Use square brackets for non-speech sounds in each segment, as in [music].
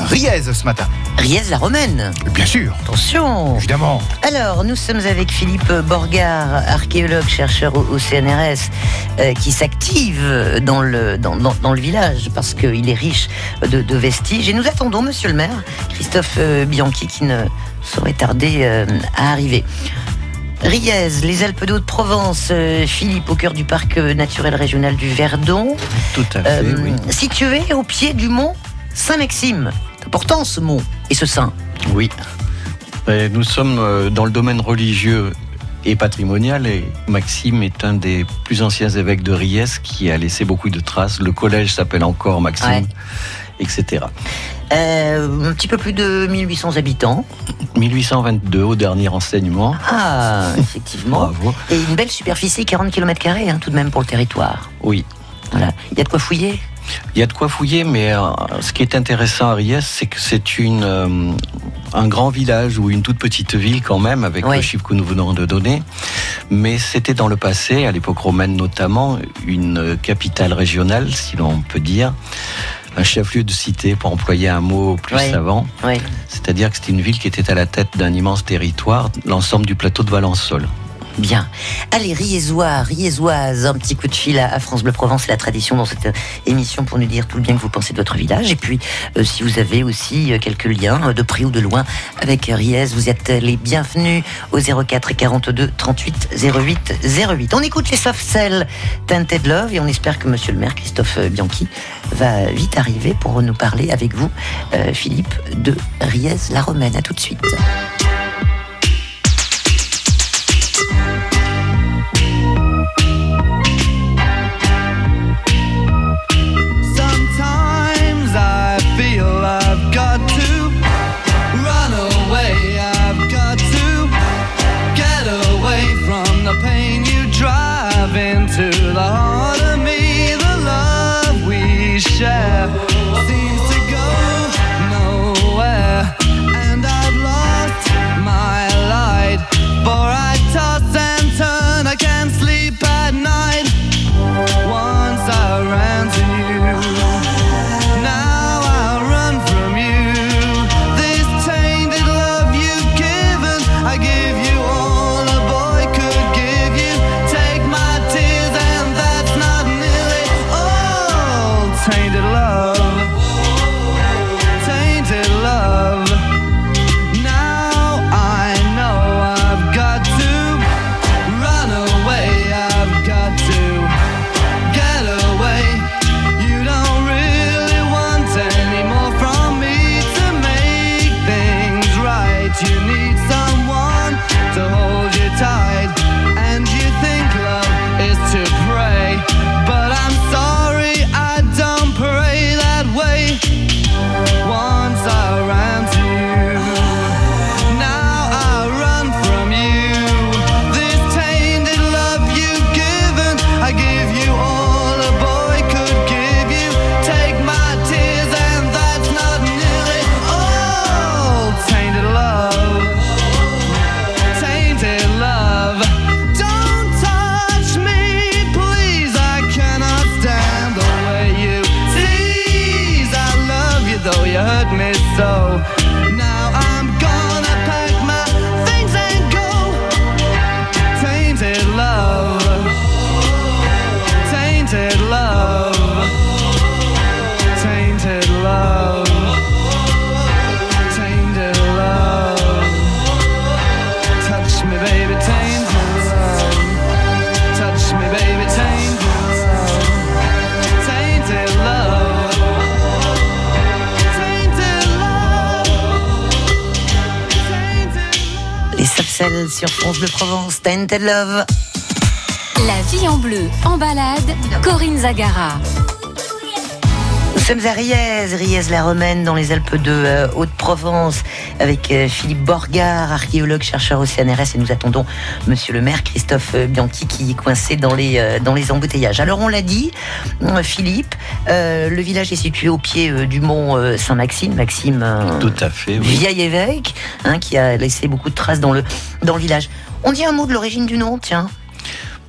Riez ce matin. Riez la Romaine. Bien sûr, Attention. évidemment. Alors, nous sommes avec Philippe Borgard, archéologue, chercheur au, au CNRS, euh, qui s'active dans le, dans, dans- dans le village parce qu'il est riche de, de vestiges. Et nous attendons Monsieur le maire, Christophe euh, Bianchi, qui ne saurait tarder euh, à arriver. Riez, les Alpes d'Haute-Provence, euh, Philippe, au cœur du parc naturel régional du Verdon, Tout à fait, euh, oui. situé au pied du mont Saint-Maxime. C'est important ce mont et ce saint. Oui. Et nous sommes euh, dans le domaine religieux et patrimonial et Maxime est un des plus anciens évêques de Riez qui a laissé beaucoup de traces. Le collège s'appelle encore Maxime, Ouais. etc. Euh, un petit peu plus de 1800 habitants. 1822 au dernier renseignement. Ah, effectivement. [laughs] Bravo. Et une belle superficie, 40 km hein, tout de même pour le territoire. Oui. Voilà. Il y a de quoi fouiller Il y a de quoi fouiller, mais euh, ce qui est intéressant à Riez, c'est que c'est une euh, un grand village ou une toute petite ville quand même, avec Oui. le chiffre que nous venons de donner. Mais c'était dans le passé, à l'époque romaine notamment, une capitale régionale, si l'on peut dire, un chef-lieu de cité, pour employer un mot plus Oui. savant. Oui. C'est-à-dire que c'était une ville qui était à la tête d'un immense territoire, l'ensemble du plateau de Valençol. Bien. Allez, Riézois, Riézoise, un petit coup de fil à France Bleu Provence, c'est la tradition dans cette euh, émission pour nous dire tout le bien que vous pensez de votre village. Et puis, euh, si vous avez aussi euh, quelques liens, de près ou de loin, avec Riez, vous êtes les bienvenus au 04 42 38 08 08. On écoute les soft cells Tinted Love et on espère que monsieur le maire, Christophe Bianchi, va vite arriver pour nous parler avec vous, Philippe, de Riez la Romaine. À tout de suite. Sur France Bleu Provence, Tinted Love. La vie en bleu, en balade, Corinne Zagara. Nous sommes à Riez, Riez-la-Romaine, dans les Alpes de euh, Haute-Provence, avec euh, Philippe Borgard, archéologue, chercheur au CNRS, et nous attendons Monsieur le maire Christophe euh, Bianchi, qui est coincé dans les, dans les embouteillages. Alors on l'a dit, Philippe, euh, le village est situé au pied du mont Saint-Maxime, Maxime, Tout à fait, oui. vieil évêque, hein, qui a laissé beaucoup de traces dans le, dans le village. On dit un mot de l'origine du nom, tiens.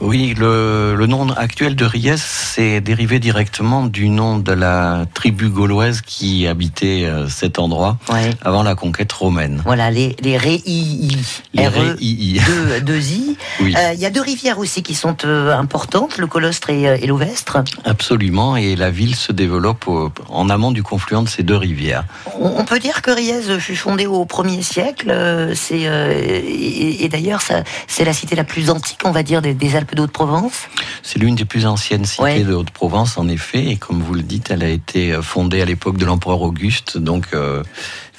Oui, le, le nom actuel de Ries, c'est dérivé directement du nom de la tribu gauloise qui habitait euh, cet endroit Ouais. avant la conquête romaine. Voilà, les, les Réii. Les R-E, Réii. deux, deux I. Oui. Euh, Il y a deux rivières aussi qui sont euh, importantes, le Colostre et, et l'Ouvestre. Absolument, et la ville se développe au- en amont du confluent de ces deux rivières. On, on peut dire que Riez fut fondée au 1er siècle. euh, C'est et, et d'ailleurs, c'est la cité la plus antique, on va dire, des, des Alpes d'Haute-Provence. C'est l'une des plus anciennes cités Ouais. de Haute-Provence, en effet, et comme vous le dites, elle a été euh, fondée à l'époque de l'empereur Auguste, donc euh,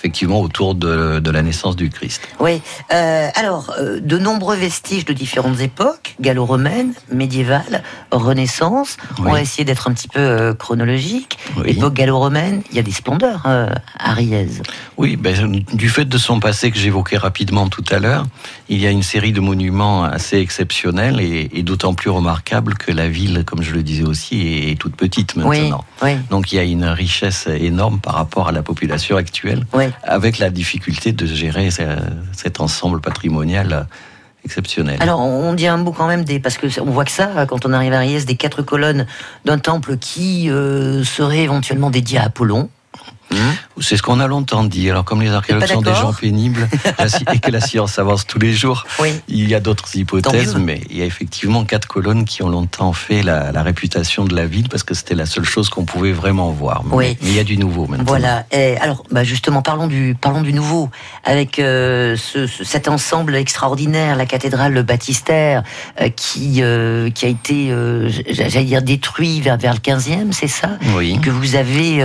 effectivement autour de, de la naissance du Christ. Oui. Euh, alors, euh, de nombreux vestiges de différentes époques, gallo-romaine, médiévale, Renaissance. On Oui. va essayer d'être un petit peu euh, chronologique. Oui. Époque gallo-romaine, il y a des splendeurs euh, à Riez. Oui, ben, du fait de son passé que j'évoquais rapidement tout à l'heure, il y a une série de monuments assez exceptionnels et, et d'autant plus remarquables que la ville, comme je le disais aussi, est, toute petite maintenant. oui, Donc il y a une richesse énorme par rapport à la population actuelle, oui. Avec la difficulté de gérer ce- cet ensemble patrimonial exceptionnel. Alors, on dit un mot quand même des, parce que on voit que ça, quand on arrive à Riez, des quatre colonnes d'un temple qui euh, serait éventuellement dédié à Apollon. C'est ce qu'on a longtemps dit. Alors comme les archéologues sont des gens pénibles et que la science avance tous les jours, Oui. il y a d'autres hypothèses, mais il y a effectivement quatre colonnes qui ont longtemps fait la, la réputation de la ville parce que c'était la seule chose qu'on pouvait vraiment voir. Mais, Oui. mais il y a du nouveau maintenant. Voilà. Et alors, bah justement, parlons du, parlons du nouveau, avec euh, ce- ce- cet ensemble extraordinaire, la cathédrale baptistère, euh, qui, euh, qui a été, j'allais dire, détruit vers, vers le 15e, c'est ça? Oui. que vous avez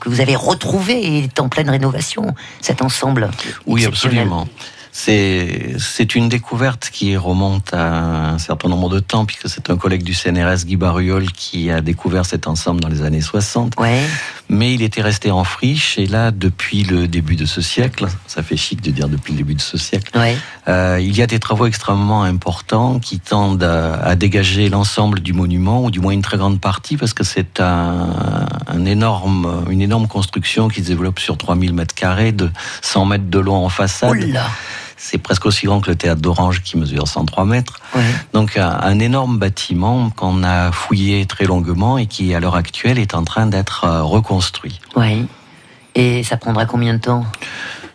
que vous avez retrouvé et est en pleine rénovation cet ensemble. Oui, absolument. C'est une découverte qui remonte à un certain nombre de temps, puisque c'est un collègue du CNRS, Guy Barriol, qui a découvert cet ensemble dans les années 60. Ouais. Mais il était resté en friche, et là, depuis le début de ce siècle, ça fait chic de dire depuis le début de ce siècle, Ouais. euh, il y a des travaux extrêmement importants qui tendent à, à dégager l'ensemble du monument, ou du moins une très grande partie, parce que c'est un, un énorme, une énorme construction qui se développe sur 3000 mètres carrés, de 100 mètres de long en façade. Oula. C'est presque aussi grand que le théâtre d'Orange qui mesure 103 mètres. Donc un, un énorme bâtiment qu'on a fouillé très longuement et qui à l'heure actuelle est en train d'être euh, reconstruit. Ouais. Et ça prendra combien de temps?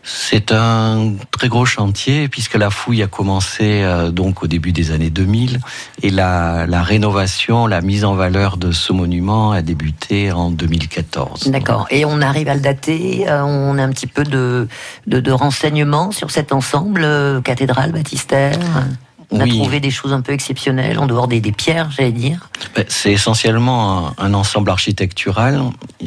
C'est un très gros chantier puisque la fouille a commencé euh, donc au début des années 2000 et la, rénovation, la mise en valeur de ce monument a débuté en 2014. D'accord. Et on arrive à le dater. euh, on a un petit peu de, de, de renseignements sur cet ensemble, euh, cathédrale, baptistère? On a trouvé des choses un peu exceptionnelles, en dehors des, des pierres, j'allais dire. Ben, C'est essentiellement un, un ensemble architectural.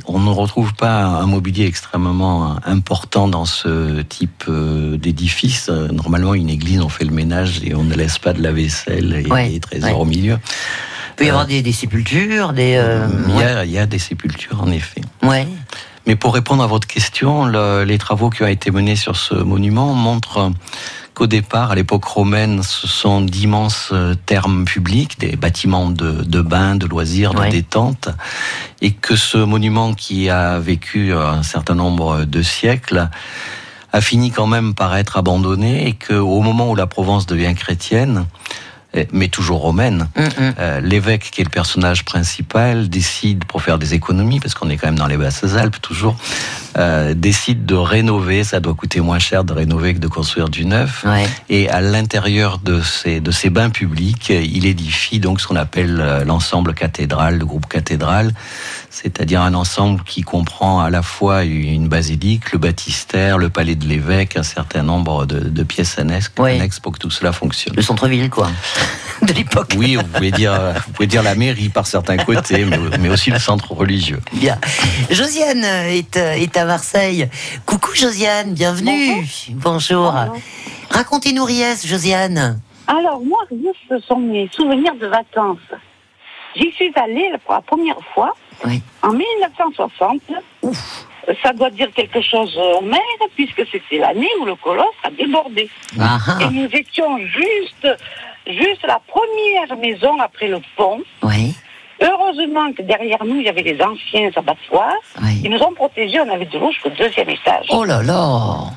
On ne retrouve pas un mobilier extrêmement important dans ce type euh, d'édifice. Euh, Normalement, une église, on fait le ménage et on ne laisse pas de la vaisselle et Ouais, des trésors ouais. au milieu. Il peut y Euh, avoir des, des sépultures, des. euh, il, y ouais. a, il y a des sépultures, en effet. ouais. Mais pour répondre à votre question, le- les travaux qui ont été menés sur ce monument montrent qu'au départ, à l'époque romaine, ce sont d'immenses euh, thermes publics, des bâtiments de, de bains, de loisirs, de Ouais. détente, et que ce monument qui a vécu un certain nombre de siècles a fini quand même par être abandonné et qu'au moment où la Provence devient chrétienne, eh, mais toujours romaine, Hum, hum. euh, l'évêque, qui est le personnage principal, décide, pour faire des économies, parce qu'on est quand même dans les Basses-Alpes toujours, euh, décide de rénover. Ça doit coûter moins cher de rénover que de construire du neuf. Ouais. Et à l'intérieur de ces, de ces bains publics, il édifie donc ce qu'on appelle euh, l'ensemble cathédral, le groupe cathédral, c'est-à-dire un ensemble qui comprend à la fois une basilique, le baptistère, le palais de l'évêque, un certain nombre de, de pièces annexes, pour que tout cela fonctionne. Le centre-ville, quoi. [laughs] De l'époque. Oui, vous pouvez dire, vous pouvez dire la mairie par certains côtés, mais, mais aussi le centre religieux. Bien. Josiane est, euh, est à Marseille. Coucou Josiane, bienvenue. Bonjour. Racontez-nous Ries, Josiane. Alors, moi, Riez, ce sont mes souvenirs de vacances. J'y suis allée pour la première fois Oui. en 1960. Ça doit dire quelque chose au maire, puisque c'était l'année où le colosse a débordé. Ah, Et ah. nous étions juste, juste la première maison après le pont. Oui, Heureusement que derrière nous, il y avait les anciens abattoirs. oui. Ils nous ont protégés, on avait de l'eau jusqu'au deuxième étage. Oh là là.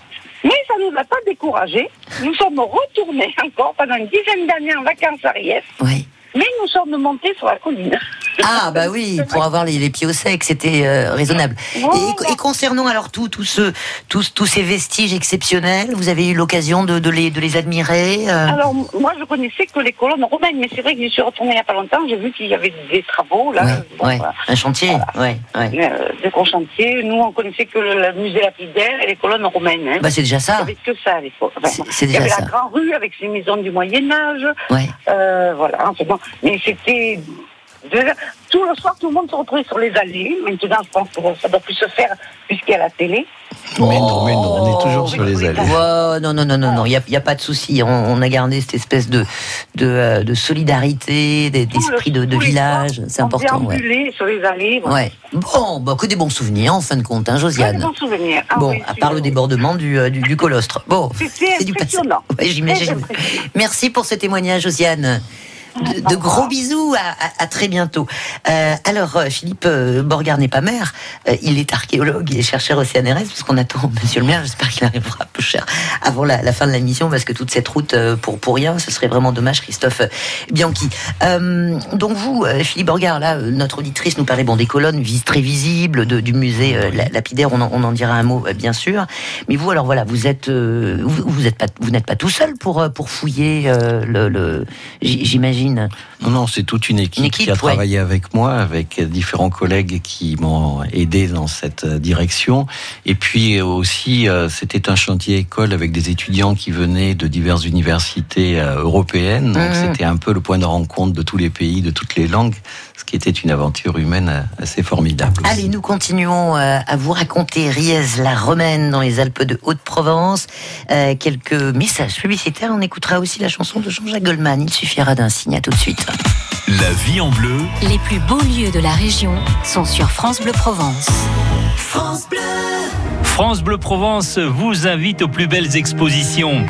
Mais ça ne nous a pas découragés. Nous sommes retournés encore pendant une dizaine d'années en vacances à Riez. Oui. Mais nous sommes montés sur la colline. Ah bah oui, pour avoir les, les pieds au sec, c'était euh, raisonnable. Voilà. Et, et concernant alors tout, tout ce, tous, tous ces vestiges exceptionnels, vous avez eu l'occasion de, de les, de les admirer euh, Alors, moi, je connaissais que les colonnes romaines, mais c'est vrai que je suis retournée il n'y a pas longtemps, j'ai vu qu'il y avait des travaux, là. ouais, Bon, ouais, voilà. un chantier, ouais, ouais. Euh, gros chantiers. Nous, on connaissait que le, le musée lapidaire et les colonnes romaines. Hein. Bah c'est déjà Il ça. avait que ça à l'époque. Enfin, il y avait la grande rue avec ses maisons du Moyen-Âge. Ouais. Euh, voilà, bon. Mais c'était. Déjà, Tout le soir, tout le monde se retrouvait sur les allées. Maintenant, je pense que ça doit plus se faire puisqu'il y a la télé. Mais non, mais non, on est toujours sur les allées. Oh, non, non, non, non, non, il n'y a, il y a pas de souci. On, on a gardé cette espèce de, de, euh, de solidarité, d'esprit de, village. C'est on important, ouais. déambulait sur les allées. voilà. Ouais. Bon, bah, que des bons souvenirs, en fin de compte, hein, Très Josiane. bons souvenirs. Ah Bon, oui, à part le débordement du, euh, du, du colostre. Bon, c'est du passé. Ouais, j'imagine. Merci pour ce témoignage, Josiane. De, de gros bisous, à, à- à très bientôt. Euh, alors, euh, Philippe euh, Borgard n'est pas maire, euh, il est archéologue et chercheur au CNRS, puisqu'on attend [laughs] Monsieur le maire, j'espère qu'il arrivera peu cher avant la, la fin de la mission, parce que toute cette route pour, pour rien, ce serait vraiment dommage, Christophe Bianchi. Euh, donc vous, Philippe Borgard, là, notre auditrice nous parlait bon, des colonnes vis- très visibles de- du musée la- lapidaire, on en, on en dira un mot, bien sûr. Mais vous, alors voilà, vous êtes, vous, vous êtes pas, vous n'êtes pas tout seul pour pour fouiller le, le- j- j'imagine. Non, non, c'est toute une équipe, Une équipe, qui a ouais. travaillé avec moi, avec différents collègues qui m'ont aidé dans cette direction. Et puis aussi, euh, c'était un chantier école avec des étudiants qui venaient de diverses universités euh, européennes. Donc Mhm. c'était un peu le point de rencontre de tous les pays, de toutes les langues, qui était une aventure humaine assez formidable. aussi. Allez, nous continuons euh, à vous raconter Riez la Romaine dans les Alpes de Haute-Provence. Euh, quelques messages publicitaires. On écoutera aussi la chanson de Jean-Jacques Goldman. Il suffira d'un signe. À tout de suite. La vie en bleu, Les plus beaux lieux de la région sont sur France Bleu Provence. France Bleu Provence vous invite aux plus belles expositions.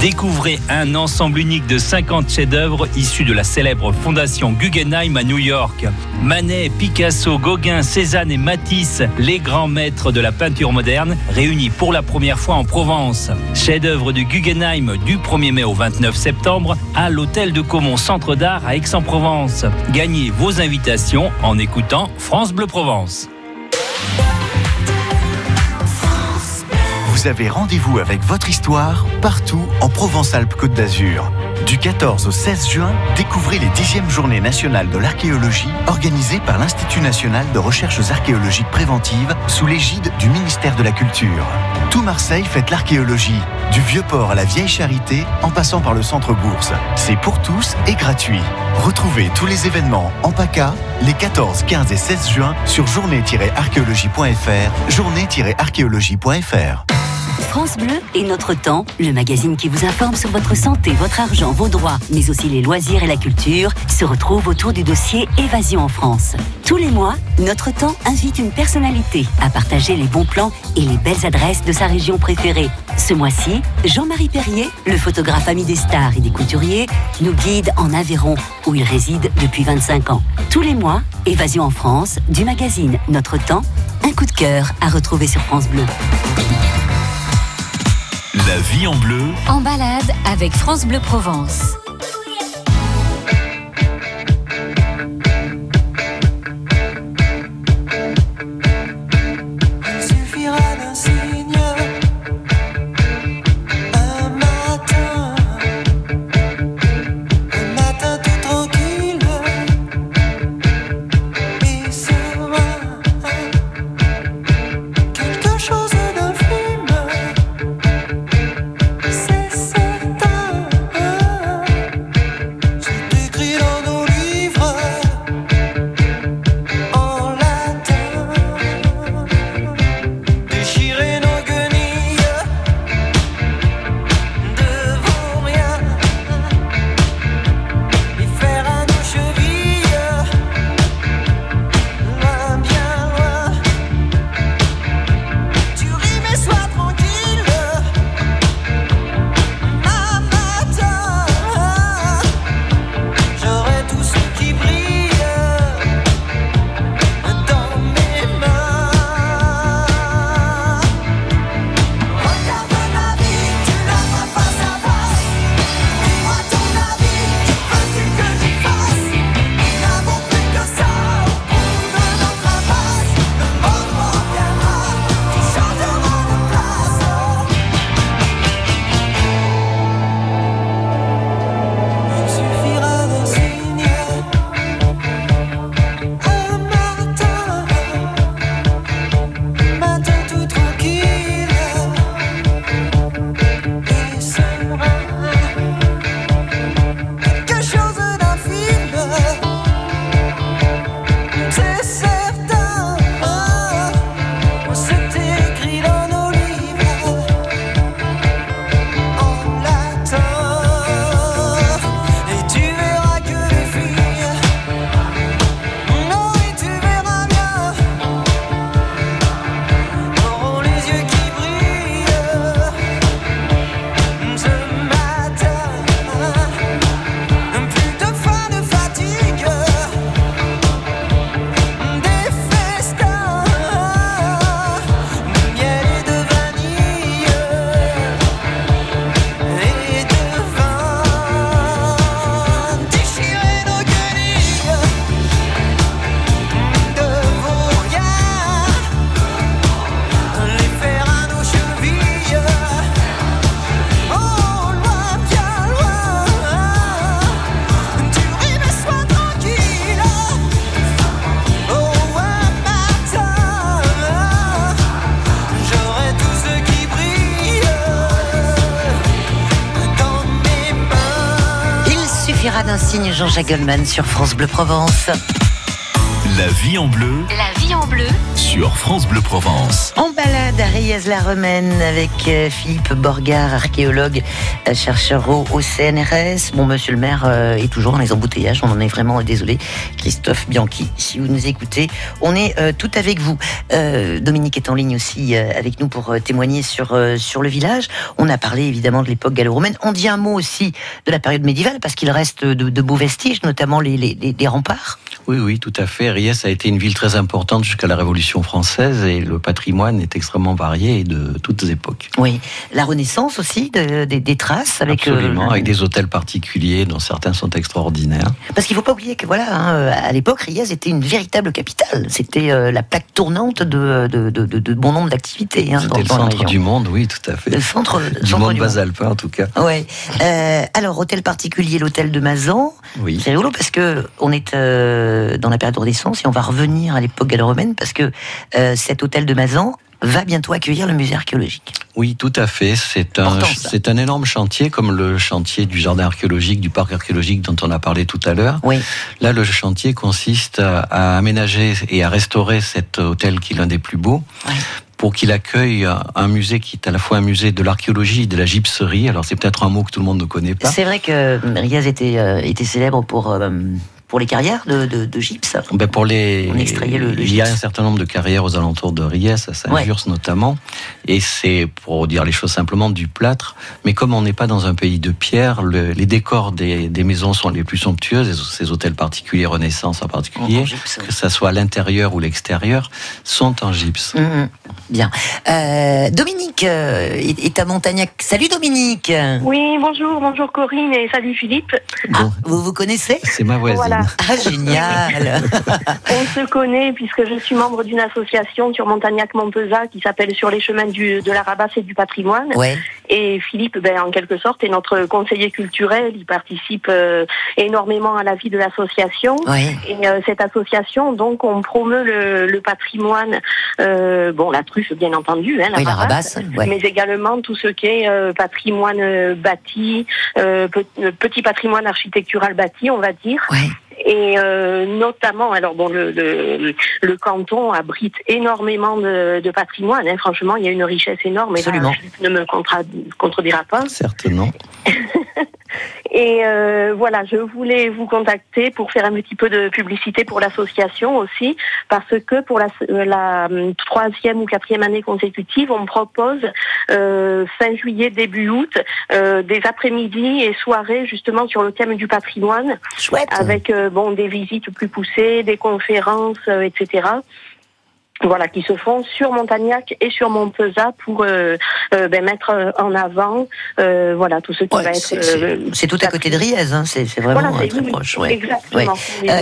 Découvrez un ensemble unique de 50 chefs-d'œuvre issus de la célèbre fondation Guggenheim à New York. Manet, Picasso, Gauguin, Cézanne et Matisse, les grands maîtres de la peinture moderne, réunis pour la première fois en Provence. Chef-d'œuvre du Guggenheim du 1er mai au 29 septembre à l'hôtel de Caumont Centre d'Art à Aix-en-Provence. Gagnez vos invitations en écoutant France Bleu Provence. Vous avez rendez-vous avec votre histoire partout en Provence-Alpes-Côte d'Azur. Du 14 au 16 juin, découvrez les 10e journées nationales de l'archéologie organisées par l'Institut national de recherches archéologiques préventives sous l'égide du ministère de la Culture. Tout Marseille fête l'archéologie, du Vieux-Port à la Vieille Charité en passant par le Centre Bourse. C'est pour tous et gratuit. Retrouvez tous les événements en PACA les 14, 15 et 16 juin sur journée-archéologie.fr, journée-archéologie.fr. France Bleu et Notre Temps, le magazine qui vous informe sur votre santé, votre argent, vos droits, mais aussi les loisirs et la culture, se retrouve autour du dossier Évasion en France. Tous les mois, Notre Temps invite une personnalité à partager les bons plans et les belles adresses de sa région préférée. Ce mois-ci, Jean-Marie Perrier, le photographe ami des stars et des couturiers, nous guide en Aveyron, où il réside depuis 25 ans. Tous les mois, Évasion en France, du magazine Notre Temps, un coup de cœur à retrouver sur France Bleu. Vie en bleu, En balade avec France Bleu Provence. Jean-Jacques Goldman sur France Bleu Provence. La vie en bleu La vie en bleu, sur France Bleu Provence. En balade à Riez-la-Romaine avec euh, Philippe Borgard, archéologue, euh, chercheur au, CNRS. Bon, monsieur le maire euh, est toujours dans les embouteillages, on en est vraiment désolé. Christophe Bianchi, si vous nous écoutez, on est euh, tout avec vous. Euh, Dominique est en ligne aussi euh, avec nous pour témoigner sur, euh, sur le village. On a parlé évidemment de l'époque gallo-romaine. On dit un mot aussi de la période médiévale parce qu'il reste de, de beaux vestiges, notamment les, les, les- les remparts. Oui, oui, tout à fait. Riez a été une ville très importante jusqu'à la Révolution française et le patrimoine est extrêmement varié de toutes époques. Oui, la Renaissance aussi, de- des- des traces avec. euh, Absolument, avec des hôtels particuliers dont certains sont extraordinaires. Parce qu'il faut pas oublier que voilà, hein, euh, à l'époque, Riez était une véritable capitale. C'était euh, la plaque tournante de, de, bon nombre d'activités. Hein, C'était le centre du monde, oui, tout à fait. Le centre, Du centre monde du basalpin, en tout cas. Ouais. Euh, alors, hôtel particulier, l'hôtel de Mazan. Oui. C'est rigolo parce que on est euh, dans la période de Renaissance et on va revenir à l'époque gallo-romaine parce que euh, cet hôtel de Mazan va bientôt accueillir le musée archéologique. Oui, tout à fait. C'est un, c'est énorme chantier, comme le chantier du jardin archéologique, du parc archéologique dont on a parlé tout à l'heure. Oui. Là, le chantier consiste à, à aménager et à restaurer cet hôtel qui est l'un des plus beaux. Pour qu'il accueille un- musée qui est à la fois un musée de l'archéologie et de la gypserie. Alors, c'est peut-être un mot que tout le monde ne connaît pas. C'est vrai que Riez était, euh, était célèbre pour, euh, pour les carrières de, de, de gypse. Ben pour les, On extrayait le- le il y a un certain nombre de carrières aux alentours de Riez, à Saint-Jurs notamment, et c'est pour dire les choses simplement du plâtre. Mais comme on n'est pas dans un pays de pierre, le- les décors des, des maisons sont les plus somptueuses, ces hôtels particuliers, Renaissance en particulier, En gypse, oui. que ça soit l'intérieur ou l'extérieur, sont en gypse. Mhm. Bien. Euh, Dominique euh, est, est à Montagnac. Salut Dominique. Oui, bonjour, bonjour Corinne et salut Philippe. Ah, vous vous connaissez? C'est ma voisine. Voilà. Ah génial. [laughs] On se connaît puisque je suis membre d'une association sur Montagnac-Montpezat qui s'appelle Sur les chemins du, de la Rabasse et du patrimoine. ouais. Et Philippe, ben, en quelque sorte, est notre conseiller culturel. Il participe euh, énormément à la vie de l'association. Ouais. Et euh, cette association, donc, on promeut le, le patrimoine, euh, bon, la truffe, bien entendu, hein, la, Oui, la rabasse, rabasse, ouais. mais également tout ce qui est patrimoine bâti, pe- petit patrimoine architectural bâti, on va dire. Ouais. Et euh, notamment, alors bon, le, le, le canton abrite énormément de, de patrimoine. hein. Franchement, il y a une richesse énorme. Et là, ne me contredira pas. Certes, [laughs] non. Et euh, voilà, je voulais vous contacter pour faire un petit peu de publicité pour l'association aussi, parce que pour la, euh, la hum, troisième ou quatrième année consécutive, on propose euh, fin juillet, début août, euh, des après-midi et soirées justement sur le thème du patrimoine, Chouette. avec euh, bon des visites plus poussées, des conférences, euh, etc. Voilà, qui se font sur Montagnac et sur Montpezat pour euh, euh, ben, mettre euh, en avant euh, voilà tout ce qui Ouais, va être c'est- tout à côté de Riez, hein. c'est vraiment voilà, très oui, proche. ouais. Exactement.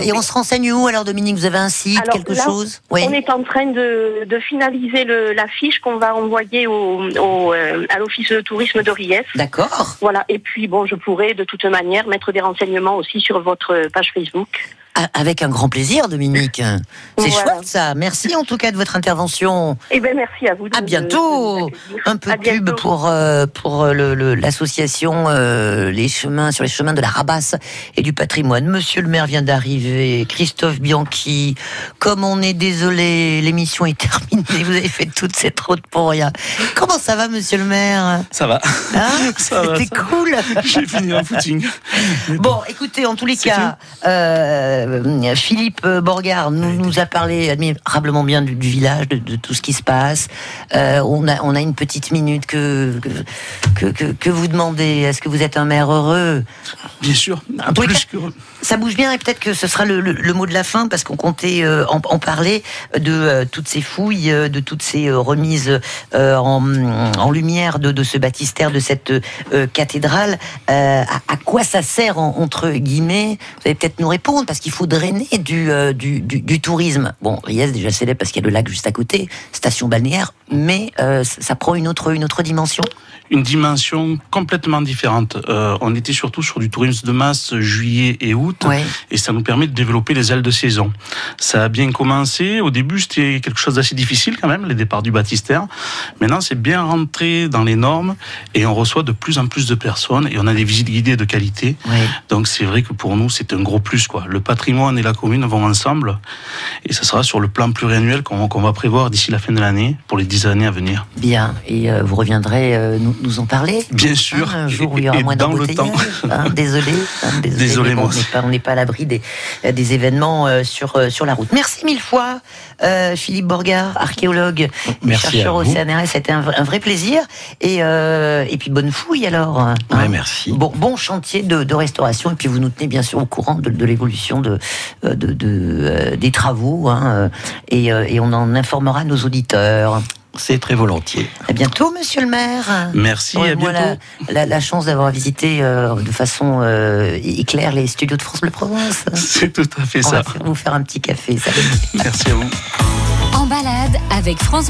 Et on se renseigne où alors Dominique? Vous avez un site, Alors, quelque là, chose? Oui. On est en train de, de finaliser le, la fiche qu'on va envoyer au, au, à l'office de tourisme de Riez. D'accord. Voilà. Et puis bon, je pourrais de toute manière mettre des renseignements aussi sur votre page Facebook. Avec un grand plaisir, Dominique. [laughs] C'est Voilà. chouette ça. Merci en tout cas de votre intervention. Eh bien, merci à vous. de- À bientôt. de. Un peu À de pub bientôt. pour euh, pour euh, le- le- l'association euh, les chemins sur les chemins de la Rabasse et du patrimoine. Monsieur le maire vient d'arriver, Christophe Bianchi. Comme on est désolé, l'émission est [laughs] terminée. Vous avez fait toute cette route pour rien. Comment ça va, Monsieur le maire? Ça va. Hein? [laughs] Ça va, C'était cool. J'ai fini un footing. Bon, écoutez, en tous les cas, euh, Philippe Borgard nous, nous a parlé admirablement bien du, du village, de, de tout ce qui se passe. Euh, on, a, on a une petite minute que, que, que, que vous demandez. Est-ce que vous êtes un maire heureux? Bien sûr. Un les plus ça bouge bien et peut-être que ce sera le, le- le mot de la fin parce qu'on comptait euh, en, en parler de euh, toutes ces fouilles, euh, de toutes ces euh, remises euh, en, en lumière de, de ce baptistère, de cette euh, cathédrale. Euh, à, à quoi ça sert en- entre guillemets? Vous allez peut-être nous répondre parce qu'il faut drainer du, euh, du, du, du tourisme. Bon, Riez déjà célèbre parce qu'il y a le lac juste à côté, station balnéaire mais euh, ça prend une autre, une autre dimension. Une dimension complètement différente. Euh, on était surtout sur du tourisme de masse juillet et août, Ouais. et ça nous permet de développer les ailes de saison. Ça a bien commencé. Au début, c'était quelque chose d'assez difficile quand même, les départs du baptistère. Maintenant, c'est bien rentré dans les normes, et on reçoit de plus en plus de personnes, et on a des visites guidées de qualité. Ouais. Donc c'est vrai que pour nous, c'est un gros plus. Quoi. Le patrimoine et la commune vont ensemble, et ça sera sur le plan pluriannuel qu'on qu'on va prévoir d'ici la fin de l'année, pour les dix années à venir. Bien, et euh, vous reviendrez euh, nous, nous en parler Bien sûr, Hein, un jour où il y aura et moins dans le temps. hein, désolé, hein, [laughs] désolé, Désolé, bon, moi. on n'est pas, à l'abri des, euh, des événements euh, sur, euh, sur la route. Merci mille fois, euh, Philippe Borgard, archéologue, Merci chercheur au. CNRS. C'était un, vrai- un vrai plaisir. Et, euh, et puis bonne fouille alors. hein. Ouais, merci. Bon, bon chantier de, de restauration. Et puis vous nous tenez bien sûr au courant de, de l'évolution de, de, de, euh, des travaux. et, euh, et on en informera nos auditeurs. C'est très volontiers. À bientôt, monsieur le maire. Merci, à moi, bientôt. la, la- la chance d'avoir visité euh, de façon euh, éclair les studios de France Bleu Provence. C'est tout à fait On ça. va faire- vous faire un petit café. Ça va. Merci à vous. En balade avec France